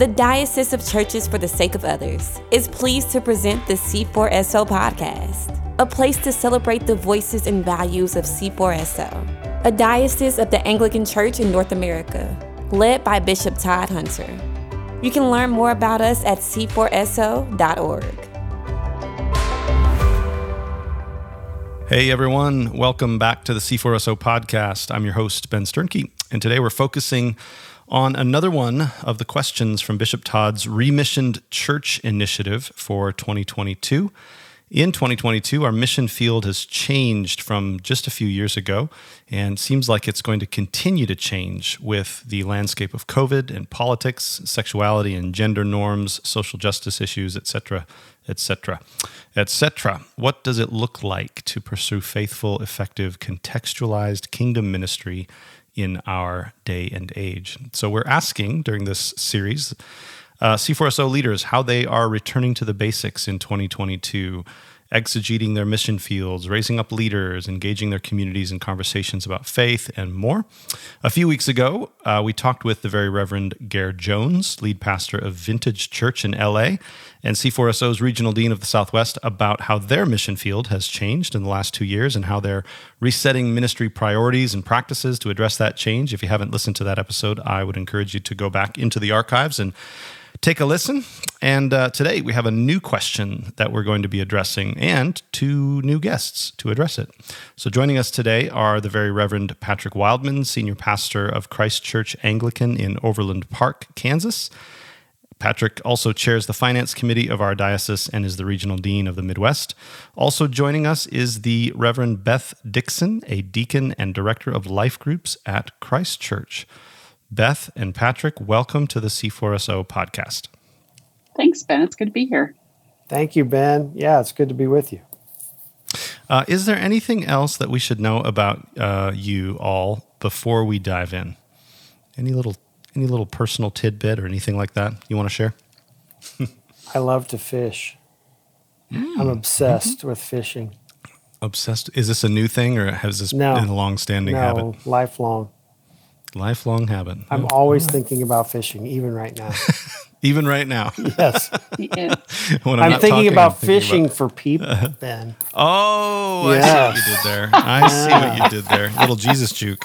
The Diocese of Churches for the Sake of Others is pleased to present the C4SO podcast, a place to celebrate the voices and values of C4SO, a diocese of the Anglican Church in North America, led by Bishop Todd Hunter. You can learn more about us at c4so.org. Hey everyone, welcome back to the C4SO podcast. I'm your host, Ben Sternke, and today we're focusing on another one of the questions from Bishop Todd's Remissioned Church Initiative for 2022. In 2022, our mission field has changed from just a few years ago and seems like it's going to continue to change with the landscape of COVID and politics, sexuality and gender norms, social justice issues, etc., etc., etc. What does it look like to pursue faithful, effective, contextualized kingdom ministry in our day and age? So we're asking during this series uh, C4SO leaders how they are returning to the basics in 2022 exegeting their mission fields, raising up leaders, engaging their communities in conversations about faith, and more. A few weeks ago, uh, we talked with the very Reverend Ger Jones, lead pastor of Vintage Church in LA, and C4SO's regional dean of the Southwest, about how their mission field has changed in the last two years and how they're resetting ministry priorities and practices to address that change. If you haven't listened to that episode, I would encourage you to go back into the archives and take a listen. And uh, today we have a new question that we're going to be addressing and two new guests to address it. So joining us today are the very Reverend Patrick Wildman, Senior Pastor of Christ Church Anglican in Overland Park, Kansas. Patrick also chairs the finance committee of our diocese and is the regional dean of the Midwest. Also joining us is the Reverend Beth Dixon, a deacon and director of life groups at Christ Church. Beth and Patrick, welcome to the C4SO podcast. Thanks, Ben. It's good to be here. Thank you, Ben. Yeah, it's good to be with you. Uh, is there anything else that we should know about uh, you all before we dive in? Any little, any little personal tidbit or anything like that you want to share? I love to fish. Mm. I'm obsessed mm-hmm. with fishing. Obsessed? Is this a new thing, or has this no, been a long-standing no, habit? lifelong. Lifelong habit. I'm always thinking about fishing, even right now. even right now. yes. I'm, I'm thinking about I'm fishing about... for people, Ben. Oh, yes. I see what you did there. I see what you did there. Little Jesus juke.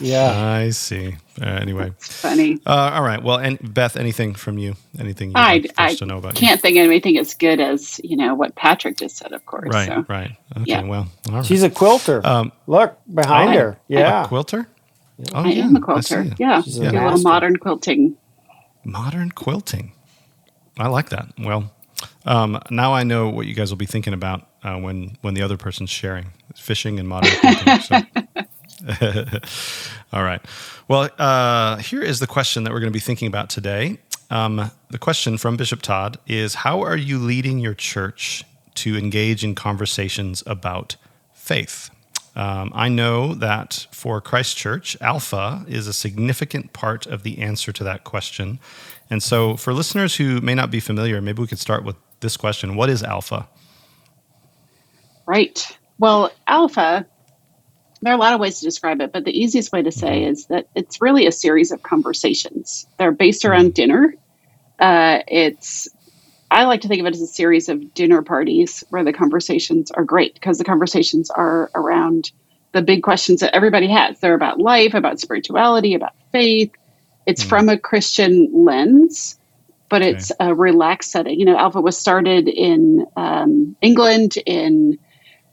Yeah. I see. Uh, anyway. funny. Uh, all right. Well, and Beth, anything from you? Anything you I, I to know about? Can't you? think of anything as good as you know what Patrick just said. Of course. Right. So, right. Okay. Yeah. Well, she's a quilter. Um, Look behind her. Yeah. quilter. Oh, I yeah, am a quilter. Yeah, She's a, a little modern quilting. Modern quilting. I like that. Well, um, now I know what you guys will be thinking about uh, when when the other person's sharing fishing and modern quilting. All right. Well, uh, here is the question that we're going to be thinking about today. Um, the question from Bishop Todd is How are you leading your church to engage in conversations about faith? Um, I know that for Christ Church, Alpha is a significant part of the answer to that question. And so, for listeners who may not be familiar, maybe we could start with this question What is Alpha? Right. Well, Alpha, there are a lot of ways to describe it, but the easiest way to say mm-hmm. is that it's really a series of conversations. They're based around mm-hmm. dinner. Uh, it's I like to think of it as a series of dinner parties where the conversations are great because the conversations are around the big questions that everybody has. They're about life, about spirituality, about faith. It's mm. from a Christian lens, but it's a relaxed setting. You know, Alpha was started in um, England in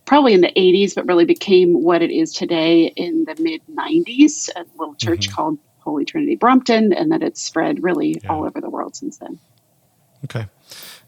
probably in the 80s, but really became what it is today in the mid 90s, a little church mm-hmm. called Holy Trinity Brompton, and that it's spread really yeah. all over the world since then. Okay.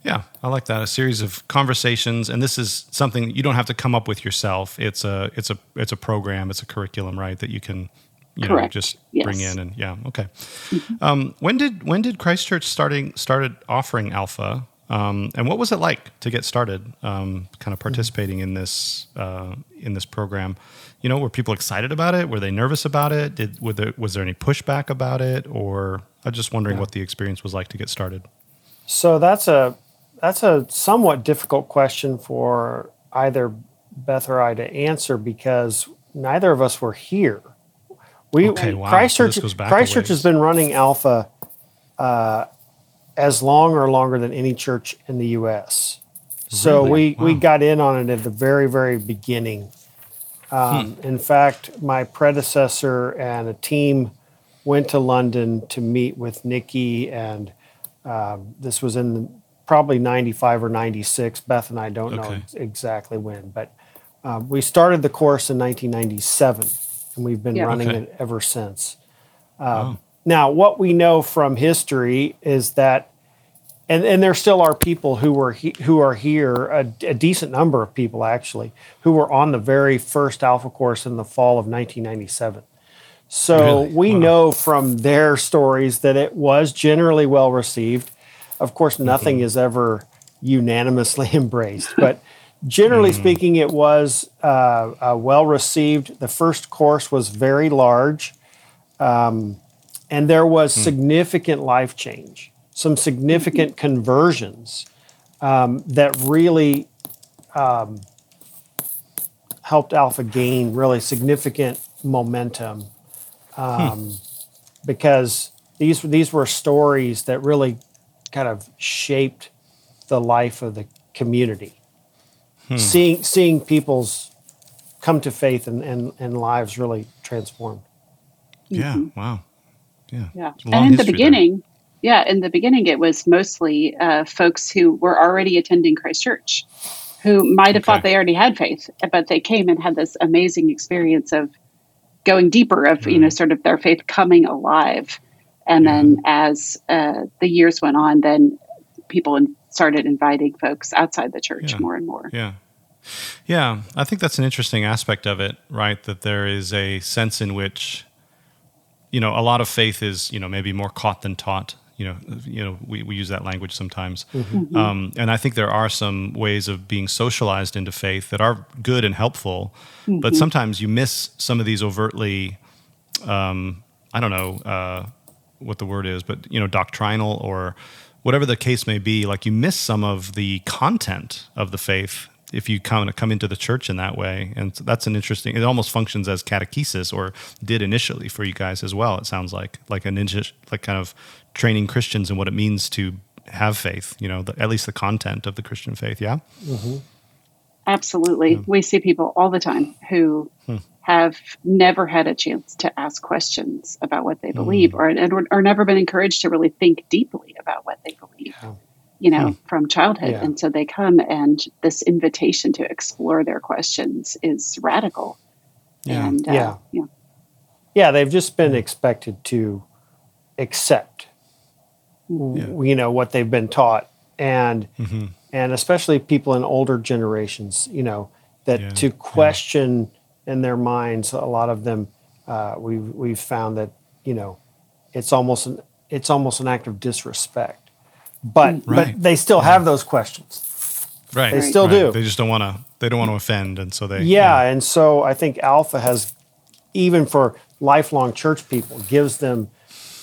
Yeah, I like that. A series of conversations, and this is something you don't have to come up with yourself. It's a it's a it's a program. It's a curriculum, right? That you can you Correct. know just yes. bring in and yeah. Okay. Mm-hmm. Um, when did when did Christ Church starting started offering Alpha? Um, and what was it like to get started, um, kind of mm-hmm. participating in this uh, in this program? You know, were people excited about it? Were they nervous about it? Did there, was there any pushback about it? Or I'm just wondering yeah. what the experience was like to get started. So that's a that's a somewhat difficult question for either Beth or I to answer because neither of us were here. We okay, wow. Christ Church so Christ Church has been running Alpha uh, as long or longer than any church in the U.S. So Really? we we got in on it at the very very beginning. Um, In fact, my predecessor and a team went to London to meet with Nicky, and um, this was in the, probably '95 or '96. Beth and I don't know Okay. ex- exactly when, but um, we started the course in 1997, and we've been Yeah. running Okay. it ever since. Um, Wow. Now, what we know from history is that, and, and there still are people who were he, who are here, a, a decent number of people actually, who were on the very first Alpha course in the fall of 1997. So Really? we Wow. know from their stories that it was generally well received. Of course, nothing Mm-hmm. is ever unanimously embraced, but generally Mm-hmm. speaking, it was uh, uh, well received. The first course was very large and there was significant life change, some significant conversions um, that really um, helped Alpha gain really significant momentum um, because these these were stories that really kind of shaped the life of the community. Hmm. Seeing seeing people's come to faith and, and, and lives really transformed. Yeah. Mm-hmm. Wow. Yeah. Yeah. It's a long And in the history there. beginning, yeah, in the beginning, it was mostly uh, folks who were already attending Christ Church, who might have thought they already had faith, but they came and had this amazing experience of going deeper, of you know, hmm. sort of their faith coming alive. And then as uh, the years went on, then people in- started inviting folks outside the church Yeah. more and more. Yeah. Yeah. I think that's an interesting aspect of it, right? That there is a sense in which, you know, a lot of faith is, you know, maybe more caught than taught. You know, you know, we, we use that language sometimes, um, and I think there are some ways of being socialized into faith that are good and helpful, but sometimes you miss some of these overtly, um, I don't know uh, what the word is, but you know, doctrinal or whatever the case may be. Like you miss some of the content of the faith if you kind of come into the church in that way, and that's an interesting. It almost functions as catechesis, or did initially for you guys as well. It sounds like like an like kind of training Christians in what it means to have faith. You know, the, at least the content of the Christian faith. Yeah. Mm-hmm. Absolutely. We see people all the time who Hmm. have never had a chance to ask questions about what Hmm. they believe or, or never been encouraged to really think deeply about what they believe, you know, from childhood. Yeah. And so they come and this invitation to explore their questions is radical. Yeah. And, uh, Yeah. yeah. Yeah, they've just been expected to accept, w you know, what they've been taught, and and especially people in older generations, you know, that Yeah, to yeah. question in their minds, a lot of them, uh, we've we've found that you know, it's almost an it's almost an act of disrespect, but Mm. Right. but they still have those questions. Right. They still Right. do. They just don't want to. They don't want to offend, and so they. Yeah, and so I think Alpha has, even for lifelong church people, gives them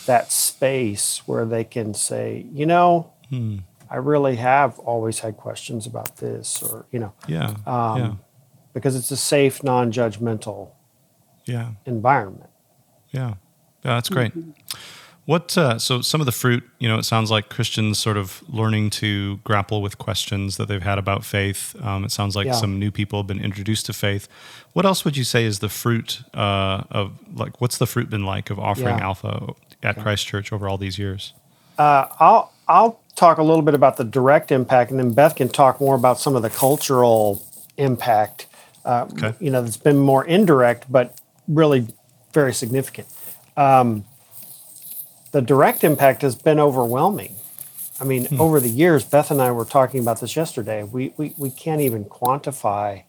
that space where they can say, you know, Hmm. I really have always had questions about this, or you know, Yeah. Um, yeah. because it's a safe, non-judgmental Yeah. environment. Yeah, yeah, that's great. What uh, so some of the fruit, you know, it sounds like Christians sort of learning to grapple with questions that they've had about faith. Um, it sounds like Yeah. some new people have been introduced to faith. What else would you say is the fruit uh, of like what's the fruit been like of offering Yeah. Alpha at Christ Church over all these years? Uh, I'll I'll talk a little bit about the direct impact, and then Beth can talk more about some of the cultural impact. Uh, Okay. You know, that's been more indirect, but really very significant. Um, the direct impact has been overwhelming. I mean, over the years, Beth and I were talking about this yesterday. We, we we can't even quantify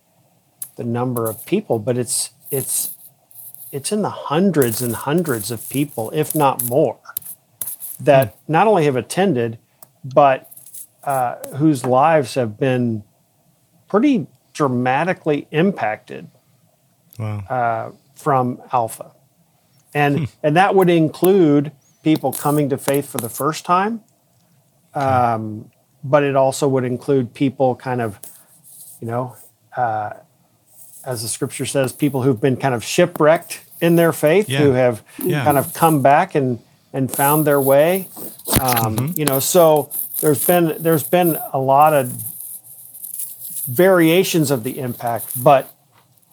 the number of people, but it's it's it's in the hundreds and hundreds of people, if not more that not only have attended, but uh, whose lives have been pretty dramatically impacted Wow. from Alpha, and and that would include people coming to faith for the first time, um, but it also would include people kind of, you know, uh, as the scripture says, people who've been kind of shipwrecked in their faith, Yeah. who have Yeah. kind of come back and and found their way. Um, Mm-hmm. You know, so there's been there's been a lot of variations of the impact, but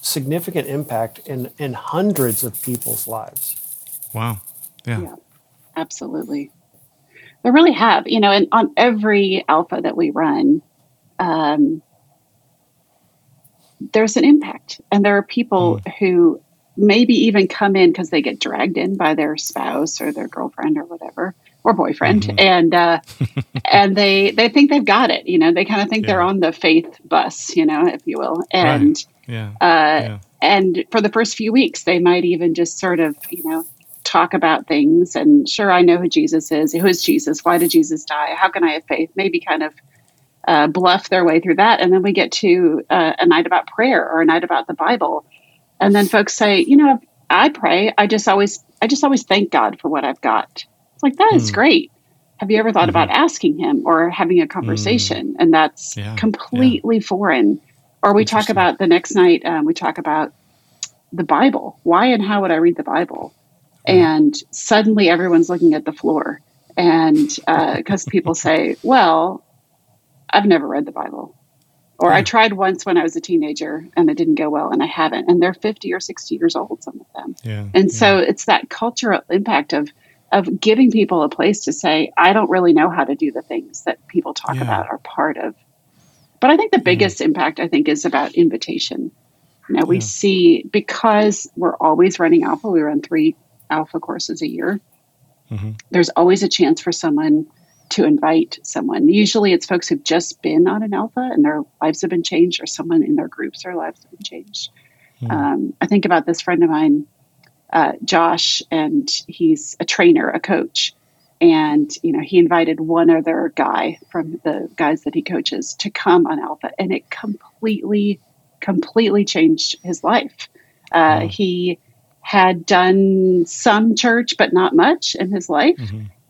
significant impact in in hundreds of people's lives. Wow. Yeah. Yeah, absolutely. They really have, you know, and on every alpha that we run, um, there's an impact. And there are people who maybe even come in because they get dragged in by their spouse or their girlfriend or whatever or boyfriend and uh, and they they think they've got it you know they kind of think they're on the faith bus you know if you will and Yeah. uh, yeah. and for the first few weeks they might even just sort of you know talk about things and sure i know who jesus is. Who is jesus? Why did jesus die? How can i have faith? Maybe kind of uh, bluff their way through that and then we get to uh, a night about prayer or a night about the bible and then folks say you know i pray. I just always i just always thank god for what i've got. It's like that is hmm. great. Have you ever thought about mm-hmm. asking him or having a mm. conversation? And that's Yeah, yeah. completely foreign. Or we talk about the next night um, we talk about the bible. Why and how would i read the bible? Hmm. And suddenly everyone's looking at the floor. And uh, because people say well i've never read the bible or i tried once when i was a teenager and it didn't go well and i haven't and they're 50 or 60 years old some of them Yeah. and so it's that cultural impact of of giving people a place to say, I don't really know how to do the things that people talk Yeah. about are part of. But I think the biggest impact I think is about invitation. You know, we see because we're always running alpha, we run three alpha courses a year. Mhm. There's always a chance for someone to invite someone. Usually it's folks who've just been on an alpha and their lives have been changed, or someone in their groups, their lives have been changed. Um, I think about this friend of mine uh, Josh, and he's a trainer, a coach. And, you know, he invited one other guy from the guys that he coaches to come on Alpha, and it completely, completely changed his life. Uh, He had done some church, but not much in his life.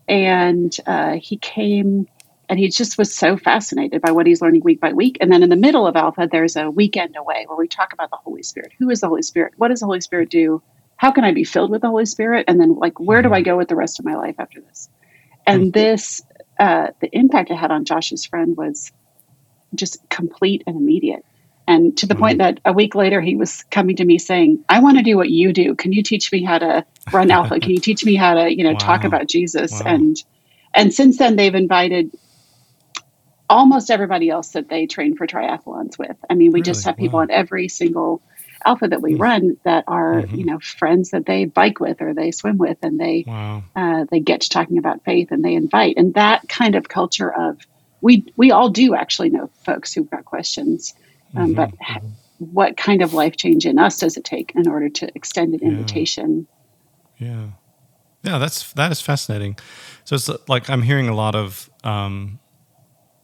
And uh, he came and he just was so fascinated by what he's learning week by week. And then in the middle of Alpha, there's a weekend away where we talk about the Holy Spirit. Who is the Holy Spirit? What does the Holy Spirit do? How can I be filled with the Holy Spirit? And then, like, where do I go with the rest of my life after this? And this, uh, the impact it had on Josh's friend was just complete and immediate. And to the point that a week later, he was coming to me saying, I want to do what you do. Can you teach me how to run Alpha? Can you teach me how to, you know, talk about Jesus? Wow. And and since then, they've invited almost everybody else that they train for triathlons with. I mean, we just have people Wow. on every single alpha that we run that are, Mhm. you know, friends that they bike with or they swim with, and they Wow. uh, they get to talking about faith and they invite. And that kind of culture of we we all do actually know folks who've got questions, um, but h- what kind of life change in us does it take in order to extend an Yeah. invitation? Yeah. Yeah, that's that is fascinating. So it's like I'm hearing a lot of um,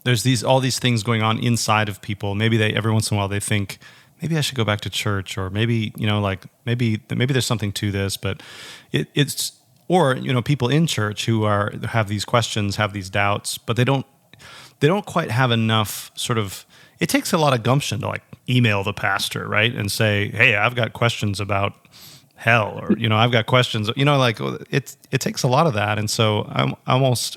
there's these all these things going on inside of people. Maybe they every once in a while they think maybe I should go back to church or maybe you know like maybe maybe there's something to this, but it, it's or you know people in church who are have these questions, have these doubts, but they don't they don't quite have enough sort of it takes a lot of gumption to like email the pastor right and say hey i've got questions about hell or you know i've got questions you know like it it takes a lot of that. And so i'm I almost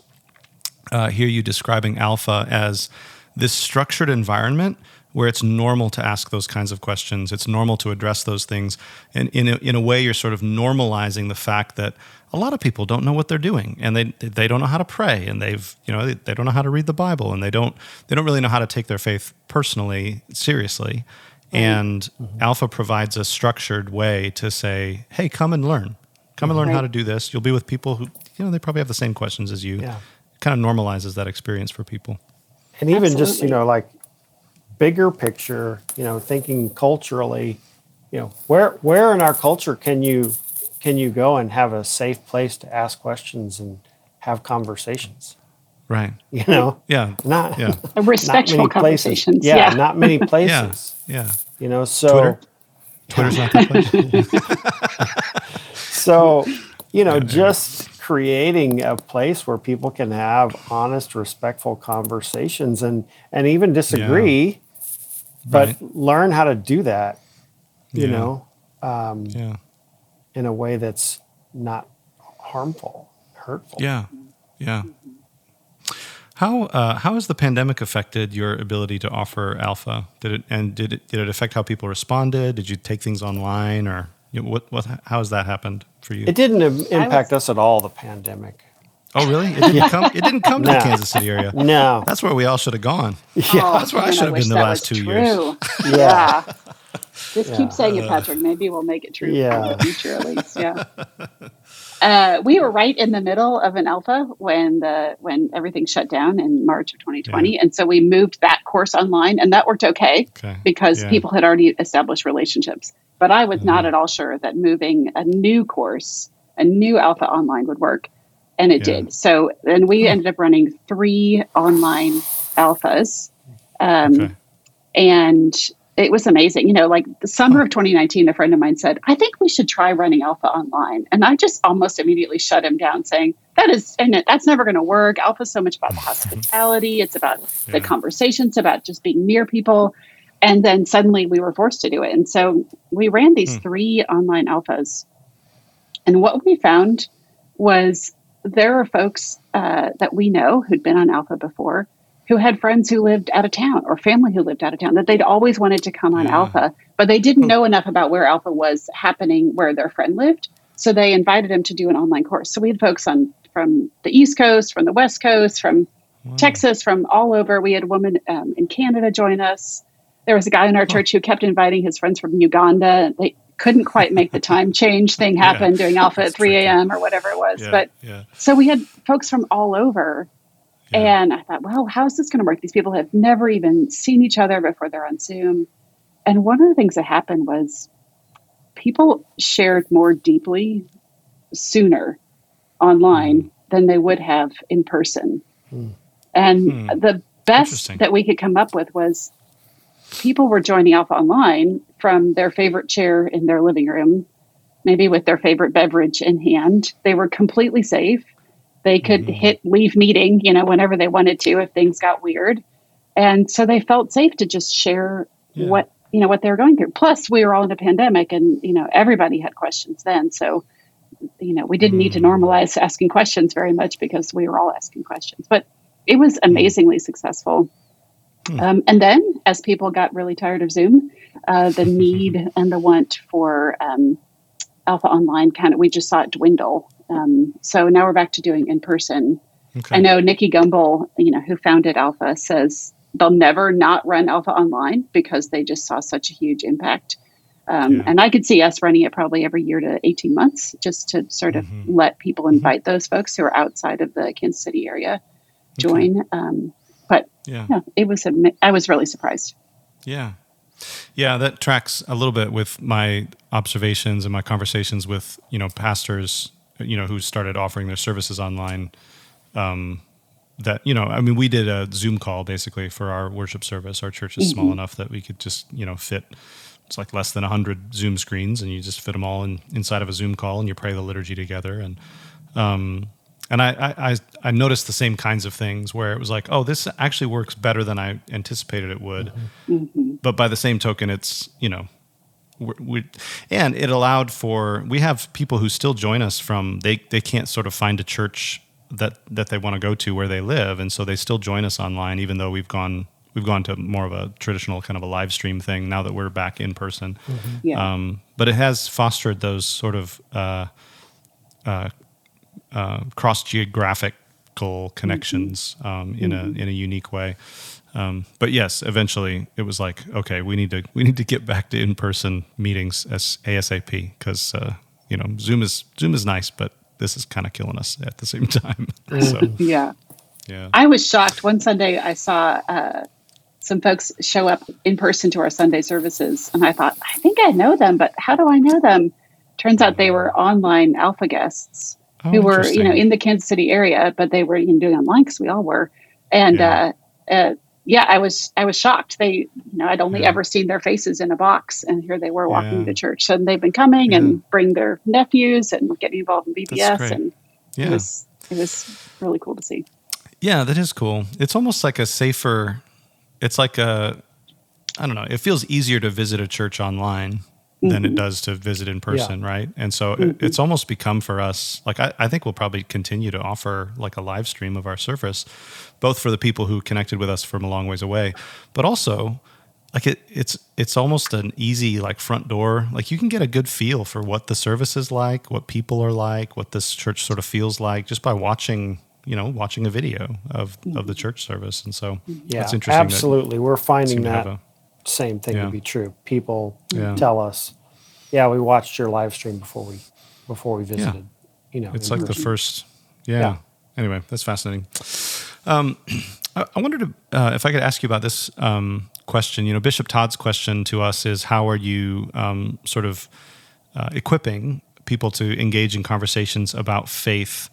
uh, hear you describing alpha as this structured environment where it's normal to ask those kinds of questions. It's normal to address those things. And in a, in a way you're sort of normalizing the fact that a lot of people don't know what they're doing and they they don't know how to pray and they've you know they, they don't know how to read the bible and they don't they don't really know how to take their faith personally seriously. Mm-hmm. And mm-hmm. alpha provides a structured way to say hey come and learn. Come and learn mm-hmm. how to do this. You'll be with people who you know they probably have the same questions as you. Yeah. kind of normalizes that experience for people. And even just you know like bigger picture you know thinking culturally you know where where in our culture can you can you go and have a safe place to ask questions and have conversations? Right. You know? Yeah. Not yeah. A not respectful many places. conversations. yeah, Yeah. not many places. Yeah. You know so Twitter? twitter's not that place. So you know just creating a place where people can have honest respectful conversations and and even disagree but Right. learn how to do that you Yeah. know yeah in a way that's not harmful hurtful. Yeah, yeah. How uh, how has the pandemic affected your ability to offer alpha? Did it and did it did it affect how people responded? Did you take things online, or you know, what what how has that happened for you? It didn't im- impact us at all. The pandemic. Oh, really? It didn't come. It didn't come to the Kansas City area. No. That's where we all should have gone. Oh, That's where I should have been the last was two years. true. Yeah. Yeah. Just Yeah. keep saying it, Patrick. Maybe we'll make it true Yeah. in the future, at least. Yeah. Uh, we were right in the middle of an alpha when the when everything shut down in March of 2020, and so we moved that course online, and that worked okay Okay. because Yeah. people had already established relationships. But I was Mm-hmm. not at all sure that moving a new course, a new alpha online would work. And it Yeah. did. So, and we ended up running three online alphas. Um, Okay. And it was amazing. You know, like the summer of 2019, a friend of mine said, I think we should try running alpha online. And I just almost immediately shut him down saying, that is, and that's never going to work. Alpha is so much about the hospitality. It's about Yeah. the conversations, about just being near people. And then suddenly we were forced to do it. And so we ran these Hmm. three online alphas. And what we found was there are folks uh, that we know who'd been on alpha before who had friends who lived out of town or family who lived out of town that they'd always wanted to come on Yeah. alpha, but they didn't know enough about where alpha was happening where their friend lived. So they invited him to do an online course. So we had folks on from the East Coast, from the West Coast, from Texas, from all over. We had a woman um, in Canada join us. There was a guy in our church who kept inviting his friends from Uganda. They couldn't quite make the time change thing happen doing alpha at 3 a.m. or whatever it was. Yeah. But yeah. so we had folks from all over. Yeah. And I thought, well, how's this going to work? These people have never even seen each other before they're on Zoom. And one of the things that happened was people shared more deeply sooner online than they would have in person. And Hmm. the best that we could come up with was people were joining Alpha Online from their favorite chair in their living room, maybe with their favorite beverage in hand. They were completely safe. They could Mm-hmm. hit leave meeting, you know, whenever they wanted to if things got weird. And so they felt safe to just share Yeah. what, you know, what they were going through. Plus, we were all in a pandemic and, you know, everybody had questions then. So, you know, we didn't need to Mm. normalize asking questions very much because we were all asking questions. But it was amazingly successful. Hmm. Um, and then, as people got really tired of Zoom, uh, the need and the want for um, Alpha Online kind of we just saw it dwindle. Um, so now we're back to doing in person. Okay. I know Nicky Gumbel, you know, who founded Alpha, says they'll never not run Alpha Online because they just saw such a huge impact. Um, Yeah. And I could see us running it probably every year to 18 months just to sort of Mhm. let people invite those folks who are outside of the Kansas City area join. Um, but Yeah. yeah, it was, a, I was really surprised. Yeah. Yeah, that tracks a little bit with my observations and my conversations with, you know, pastors, you know, who started offering their services online. Um, that, you know, I mean, we did a Zoom call basically for our worship service. Our church is small enough that we could just, you know, fit, it's like less than 100 Zoom screens and you just fit them all in, inside of a Zoom call and you pray the liturgy together. And, um, and I, I, I- I noticed the same kinds of things where it was like, oh, this actually works better than I anticipated it would. But by the same token, it's you know, we we and it allowed for we have people who still join us from they they can't sort of find a church that that they want to go to where they live, and so they still join us online, even though we've gone we've gone to more of a traditional kind of a live stream thing now that we're back in person. Yeah. Um, but it has fostered those sort of uh, uh, uh, cross geographical connections um, in a in a unique way. Um, but yes, eventually it was like, okay, we need to we need to get back to in person meetings as ASAP because uh, you know Zoom is Zoom is nice, but this is kind of killing us at the same time. so yeah. yeah, I was shocked. One Sunday, I saw uh, some folks show up in person to our Sunday services, and I thought, I think I know them, but how do I know them? Turns out they were online alpha guests Oh, who were, you know, in the Kansas City area, but they were you know, doing online because we all were. And Yeah. uh, uh, yeah, I was I was shocked. They, you know, I'd only Yeah. ever seen their faces in a box, and here they were walking Yeah. to church. And they've been coming Yeah. and bring their nephews and getting involved in VBS, and it was it was really cool to see. Yeah, that is cool. It's almost like a safer. It's like a. I don't know. It feels easier to visit a church online than it mm-hmm. does to visit in person, right? And so it, mm-hmm. it's almost become for us like I, I think we'll probably continue to offer like a live stream of our service, both for the people who connected with us from a long ways away, but also like it, it's it's almost an easy like front door. Like you can get a good feel for what the service is like what people are like what this church sort of feels like just by watching you know watching a video of of the mm-hmm. church service. And so Yeah, it's interesting absolutely. We're finding that same thing Yeah. to be true. People Yeah. tell us, "Yeah, we watched your live stream before we before we visited." You know, It's like the first, yeah. Yeah. Anyway, that's fascinating. Um, I, I wondered uh, if I could ask you about this um, question. You know, Bishop Todd's question to us is, how are you um, sort of uh, equipping people to engage in conversations about faith?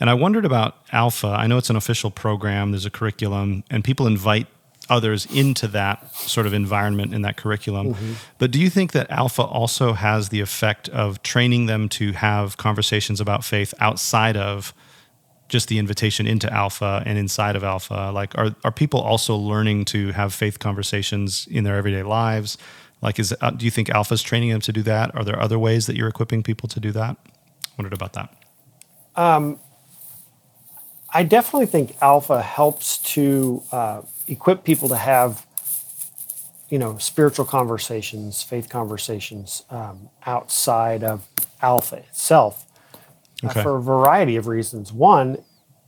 And I wondered about Alpha. I know it's an official program. There's a curriculum, and people invite others into that sort of environment in that curriculum. But do you think that Alpha also has the effect of training them to have conversations about faith outside of just the invitation into Alpha and inside of Alpha? Like, are, are people also learning to have faith conversations in their everyday lives? Like, is uh, do you think Alpha's training them to do that? Are there other ways that you're equipping people to do that? Wondered about that. Um, I definitely think Alpha helps to uh, equip people to have, you know, spiritual conversations, faith conversations um, outside of Alpha itself uh, for a variety of reasons. One,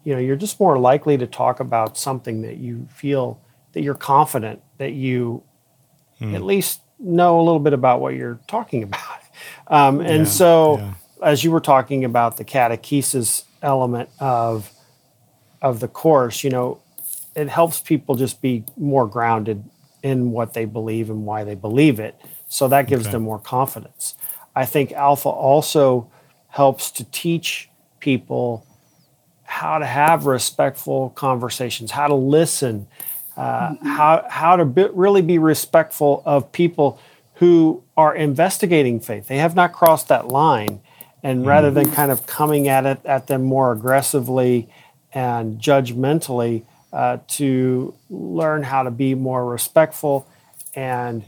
you know, you're just more likely to talk about something that you feel that you're confident that you at least know a little bit about what you're talking about. Um, and Yeah, so, yeah. as you were talking about the catechesis element of of the course, you know, it helps people just be more grounded in what they believe and why they believe it. So that gives Okay. them more confidence. I think Alpha also helps to teach people how to have respectful conversations, how to listen, uh, how how to be, really be respectful of people who are investigating faith. They have not crossed that line, and rather than kind of coming at it at them more aggressively and judgmentally, uh, to learn how to be more respectful and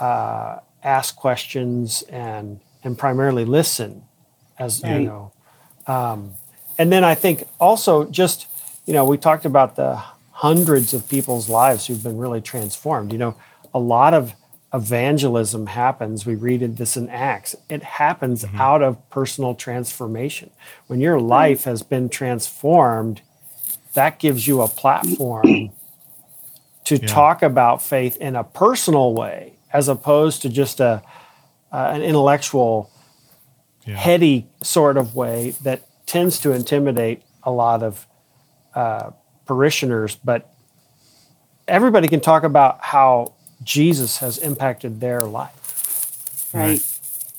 uh, ask questions and and primarily listen, as you know. Um, and then I think also just you know we talked about the hundreds of people's lives who've been really transformed. You know, a lot of evangelism happens. We read this in Acts. It happens out of personal transformation. When your life has been transformed, that gives you a platform to Yeah. talk about faith in a personal way, as opposed to just a uh, an intellectual Yeah. heady sort of way that tends to intimidate a lot of uh, parishioners. But everybody can talk about how Jesus has impacted their life. Right.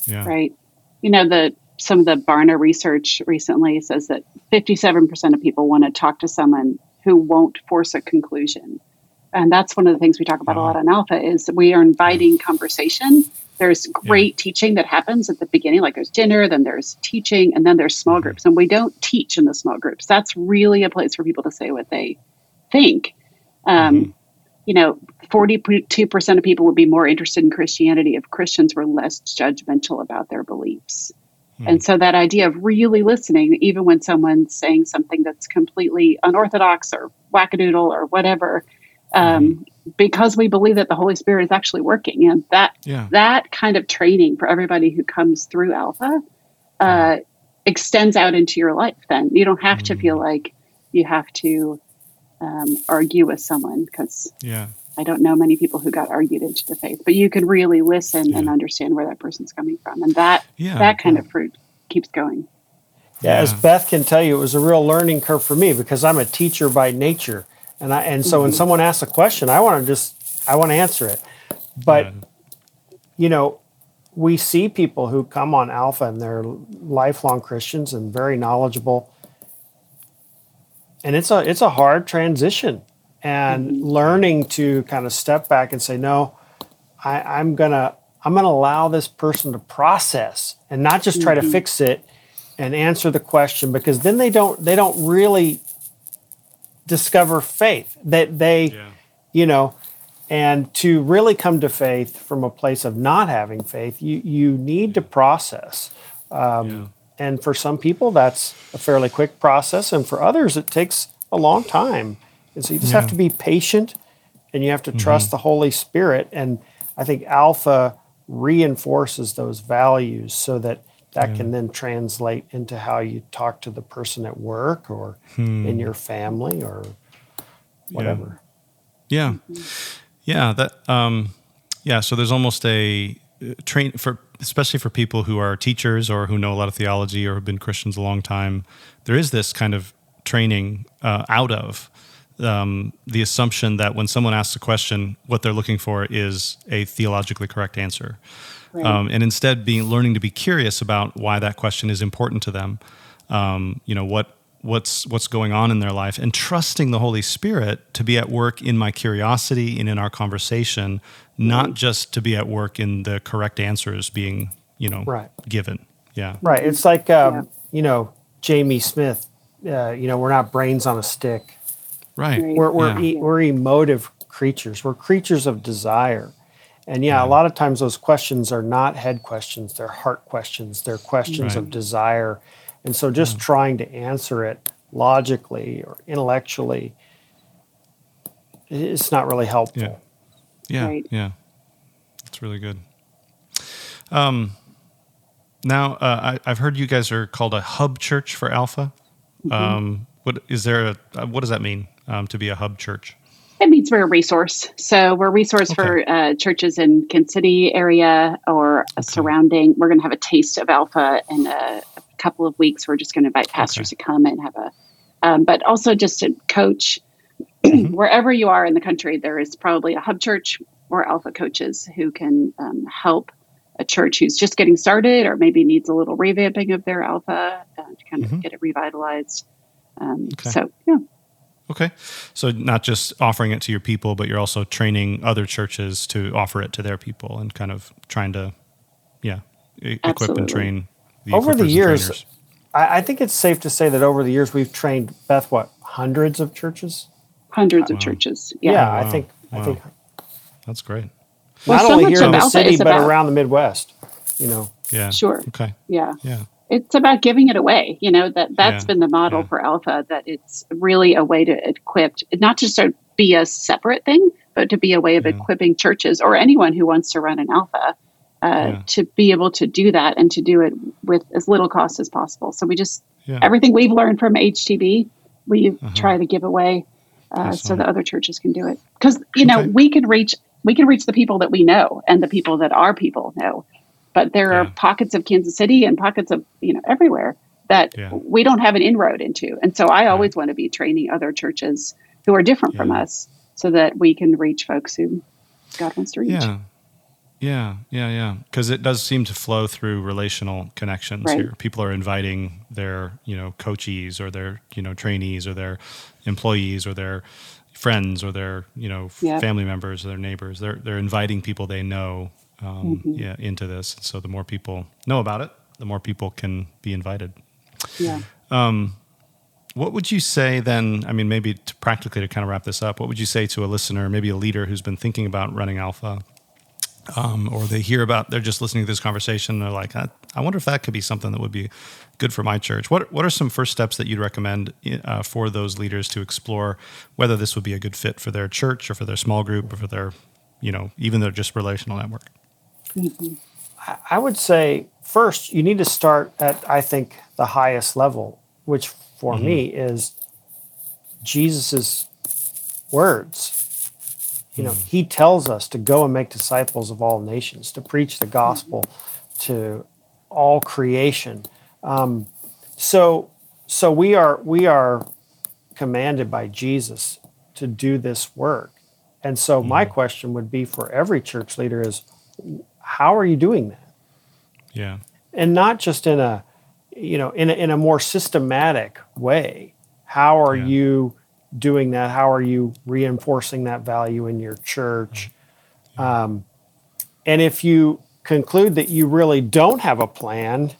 Yeah. Right. You know, the some of the Barna research recently says that 57% of people want to talk to someone who won't force a conclusion. And that's one of the things we talk about a lot uh-huh. on Alpha is we are inviting conversation. There's great teaching that happens at the beginning, like there's dinner, then there's teaching, and then there's small mm-hmm. groups. And we don't teach in the small groups. That's really a place for people to say what they think. Um, mm-hmm. You know, 42% of people would be more interested in Christianity if Christians were less judgmental about their beliefs. And so that idea of really listening, even when someone's saying something that's completely unorthodox or wackadoodle or whatever, um, because we believe that the Holy Spirit is actually working, and that Yeah. that kind of training for everybody who comes through Alpha uh, extends out into your life. Then you don't have to feel like you have to um, argue with someone because Yeah. I don't know many people who got argued into the faith, but you can really listen and understand where that person's coming from, and that Yeah, that kind of fruit keeps going. Yeah, as Beth can tell you, it was a real learning curve for me because I'm a teacher by nature, and I and so when mm-hmm. someone asks a question, I want to just I want to answer it. But Yeah. you know, we see people who come on Alpha and they're lifelong Christians and very knowledgeable, and it's a it's a hard transition, and learning to kind of step back and say, no, I, I'm gonna I'm gonna allow this person to process and not just try to fix it and answer the question because then they don't they don't really discover faith that they Yeah. you know And to really come to faith from a place of not having faith, you, you need to process. Um, yeah. And for some people, that's a fairly quick process. And for others, it takes a long time. And so you just yeah. have to be patient and you have to mm-hmm. trust the Holy Spirit. And I think Alpha reinforces those values so that that yeah. can then translate into how you talk to the person at work or hmm. in your family or whatever. Yeah. Yeah. yeah that, um, yeah. So there's almost a uh, train for, especially for people who are teachers or who know a lot of theology or have been Christians a long time. There is this kind of training uh, out of um, the assumption that when someone asks a question, what they're looking for is a theologically correct answer. Right. Um, and instead being learning to be curious about why that question is important to them. Um, you know what what's what's going on in their life, and trusting the Holy Spirit to be at work in my curiosity and in our conversation, not just to be at work in the correct answers being you know right. given. Yeah, right. It's like um, yeah. you know Jamie Smith. Uh, you know, we're not brains on a stick. Right. We're we're, yeah. e- we're emotive creatures. We're creatures of desire. And yeah, a lot of times those questions are not head questions, they're heart questions, they're questions right. of desire. And so just yeah. trying to answer it logically or intellectually, it's not really helpful. Yeah. Yeah. Right. Yeah. That's really good. Um, now, uh, I, have heard you guys are called a hub church for Alpha. Mm-hmm. Um, what is there? A, uh, what does that mean um, to be a hub church? It means we're a resource. So we're a resource okay. for uh, churches in Kansas City area or okay. surrounding. We're going to have a taste of Alpha in a, a couple of weeks. We're just going to invite pastors okay. to come and have a, um, but also just to coach mm-hmm. wherever you are in the country. There is probably a hub church or Alpha coaches who can um, help a church who's just getting started or maybe needs a little revamping of their Alpha uh, to kind of mm-hmm. get it revitalized. Um, so yeah. Okay. So not just offering it to your people, but you're also training other churches to offer it to their people and kind of trying to, yeah, e- equip and train. The over the years, I, I, think it's safe to say that over the years we've trained Beth what hundreds of churches. Hundreds wow. of churches. Yeah, yeah wow. I think. Wow. I think that's great. Well, Not so only here in the city, but about, around the Midwest. You know. Yeah. Sure. Okay. Yeah. Yeah it's about giving it away you know that that's yeah. been the model yeah. for alpha that it's really a way to equip not just to be a separate thing but to be a way of yeah. equipping churches or anyone who wants to run an alpha uh, to be able to do that and to do it with as little cost as possible so we just everything we've learned from htb we uh-huh. try to give away uh, so that other churches can do it because you know okay. we can reach we can reach the people that we know and the people that our people know but there yeah. are pockets of Kansas City and pockets of you know everywhere that yeah. we don't have an inroad into. And so I always want to be training other churches who are different from us so that we can reach folks who God wants to reach. Yeah. Yeah, yeah, yeah. Because it does seem to flow through relational connections right. here. People are inviting their, you know, coachees or their, you know, trainees or their employees or their friends or their, you know, yep. family members or their neighbors. They're they're inviting people they know um, mm-hmm. yeah, into this. So the more people know about it, the more people can be invited. Yeah. Um, what would you say then? I mean, maybe to practically to kind of wrap this up, what would you say to a listener, maybe a leader who's been thinking about running Alpha, um, or they hear about, they're just listening to this conversation, they're like, I, I, wonder if that could be something that would be good for my church. What What are some first steps that you'd recommend uh, for those leaders to explore whether this would be a good fit for their church or for their small group or for their, you know, even their just relational network? I would say first you need to start at I think the highest level, which for mm-hmm. me is Jesus's words. You know, mm-hmm. he tells us to go and make disciples of all nations, to preach the gospel mm-hmm. to all creation. Um, so, so we are we are commanded by Jesus to do this work. And so my mm-hmm. question would be for every church leader is how are you doing that? Yeah. And not just in a, you know, in a, in a more systematic way. How are yeah. you doing that? How are you reinforcing that value in your church? Yeah. Um, and if you conclude that you really don't have a plan,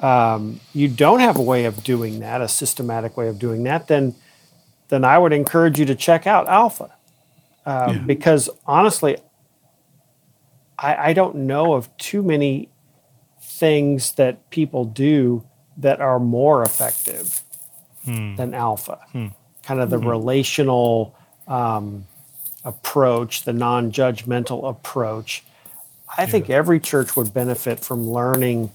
um, you don't have a way of doing that, a systematic way of doing that, then then I would encourage you to check out Alpha. uh, yeah. because honestly, I, I don't know of too many things that people do that are more effective hmm. than alpha. Hmm. Kind of the hmm. relational um, approach, the non judgmental approach. I yeah. think every church would benefit from learning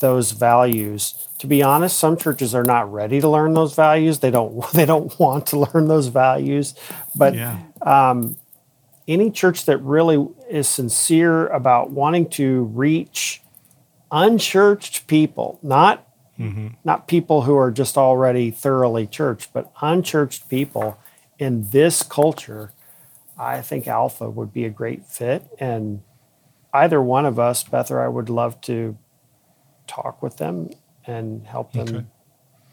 those values. To be honest, some churches are not ready to learn those values. They don't. They don't want to learn those values. But yeah. um, any church that really is sincere about wanting to reach unchurched people, not mm-hmm. not people who are just already thoroughly churched, but unchurched people in this culture, I think Alpha would be a great fit. And either one of us, Beth or I, would love to talk with them and help them okay.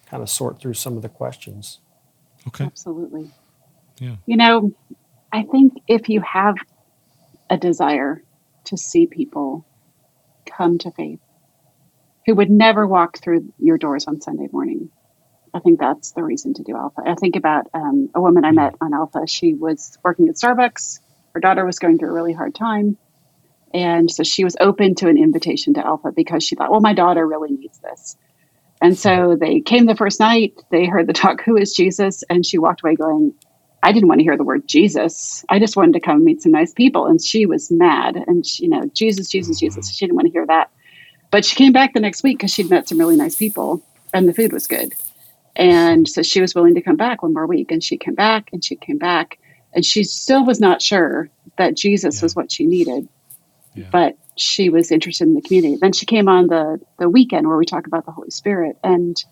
kind of sort through some of the questions. Okay. Absolutely. Yeah. You know, I think if you have a desire to see people come to faith who would never walk through your doors on Sunday morning, I think that's the reason to do Alpha. I think about um, a woman I met on Alpha. She was working at Starbucks. Her daughter was going through a really hard time. And so she was open to an invitation to Alpha because she thought, well, my daughter really needs this. And so they came the first night, they heard the talk, Who is Jesus? And she walked away going, I didn't want to hear the word Jesus. I just wanted to come meet some nice people. And she was mad. And, she, you know, Jesus, Jesus, mm-hmm. Jesus. She didn't want to hear that. But she came back the next week because she'd met some really nice people and the food was good. And so she was willing to come back one more week. And she came back and she came back. And she still was not sure that Jesus yeah. was what she needed. Yeah. But she was interested in the community. Then she came on the the weekend where we talk about the Holy Spirit. And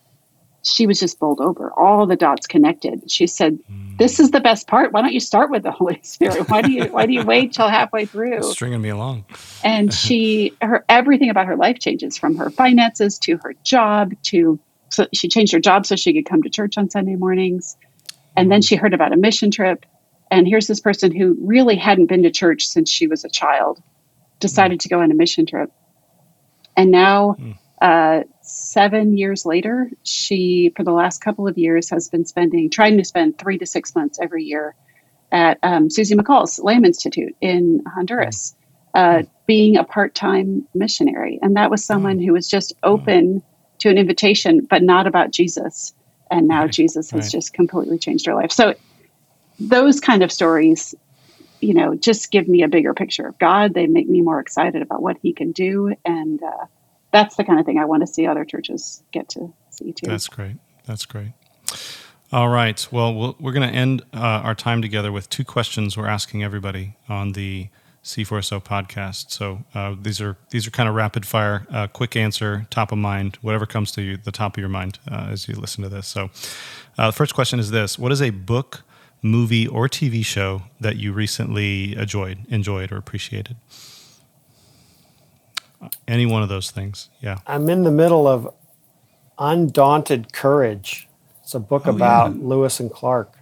she was just bowled over. All the dots connected. She said, hmm. "This is the best part. Why don't you start with the Holy Spirit? Why do you Why do you wait till halfway through?" Stringing me along. and she, her everything about her life changes from her finances to her job to. So she changed her job so she could come to church on Sunday mornings, and then hmm. she heard about a mission trip. And here's this person who really hadn't been to church since she was a child, decided hmm. to go on a mission trip, and now. Uh, seven years later, she, for the last couple of years, has been spending, trying to spend three to six months every year at um, Susie McCall's Lamb Institute in Honduras, uh, being a part time missionary. And that was someone who was just open to an invitation, but not about Jesus. And now right. Jesus has right. just completely changed her life. So, those kind of stories, you know, just give me a bigger picture of God. They make me more excited about what He can do. And, uh, that's the kind of thing I want to see other churches get to see too. That's great. That's great. All right. Well, we we are going to end uh, our time together with two questions we're asking everybody on the C4SO podcast. So uh, these are these are kind of rapid fire, uh, quick answer, top of mind, whatever comes to you, the top of your mind uh, as you listen to this. So uh, the first question is this: What is a book, movie, or TV show that you recently enjoyed, enjoyed, or appreciated? Any one of those things. Yeah. I'm in the middle of Undaunted Courage. It's a book oh, about yeah. Lewis and Clark.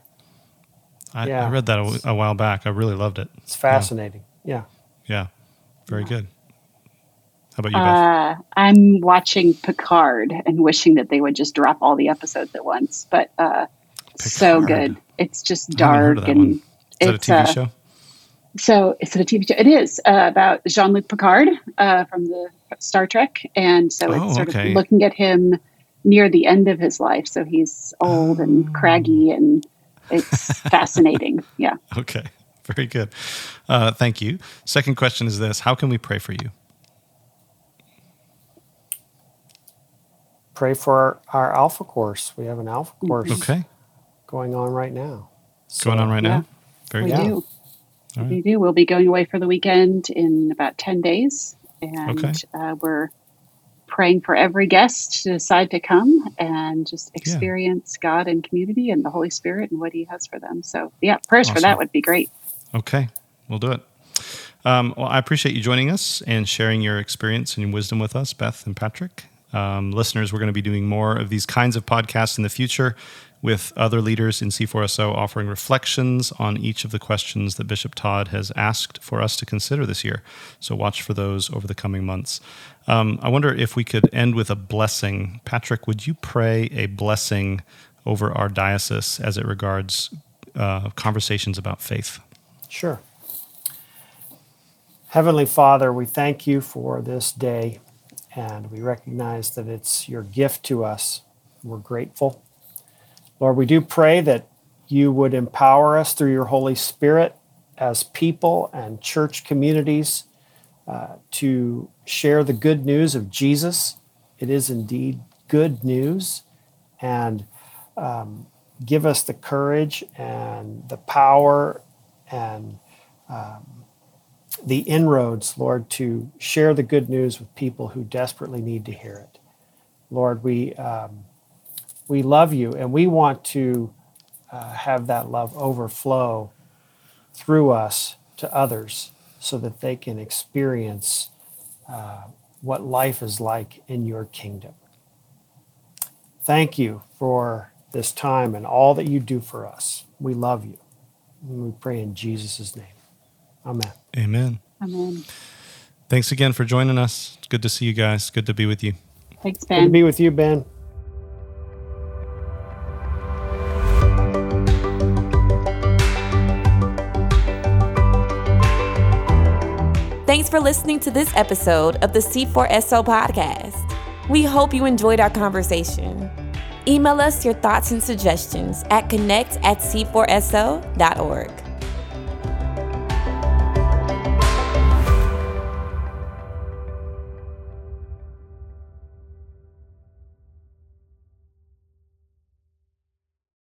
I, yeah. I read that a, a, while back. I really loved it. It's fascinating. Yeah. Yeah. yeah. Very good. How about you, uh, I'm watching Picard and wishing that they would just drop all the episodes at once, but uh, so good. It's just dark and Is it's that a TV uh, show? So it's a TV show. It is uh, about Jean Luc Picard uh, from the Star Trek, and so it's oh, sort okay. of looking at him near the end of his life. So he's old and craggy, and it's fascinating. Yeah. Okay. Very good. Uh, thank you. Second question is this: How can we pray for you? Pray for our, our Alpha course. We have an Alpha course. Okay. Going on right now. So, going on right yeah, now. Very we good. Do. Right. We do. We'll be going away for the weekend in about 10 days. And okay. uh, we're praying for every guest to decide to come and just experience yeah. God and community and the Holy Spirit and what He has for them. So, yeah, prayers awesome. for that would be great. Okay. We'll do it. Um, well, I appreciate you joining us and sharing your experience and your wisdom with us, Beth and Patrick. Um, listeners, we're going to be doing more of these kinds of podcasts in the future with other leaders in C4SO offering reflections on each of the questions that Bishop Todd has asked for us to consider this year. So watch for those over the coming months. Um, I wonder if we could end with a blessing. Patrick, would you pray a blessing over our diocese as it regards uh, conversations about faith? Sure. Heavenly Father, we thank you for this day, and we recognize that it's your gift to us. We're grateful. Lord, we do pray that you would empower us through your Holy Spirit as people and church communities uh, to share the good news of Jesus. It is indeed good news. And um, give us the courage and the power and um, the inroads, Lord, to share the good news with people who desperately need to hear it. Lord, we um, we love you, and we want to uh, have that love overflow through us to others, so that they can experience uh, what life is like in your kingdom. Thank you for this time and all that you do for us. We love you. And we pray in Jesus' name. Amen. Amen. Amen. Thanks again for joining us. It's good to see you guys. Good to be with you. Thanks, Good to Ben. be with you, Ben. Listening to this episode of the C4SO podcast. We hope you enjoyed our conversation. Email us your thoughts and suggestions at connect at c4so.org.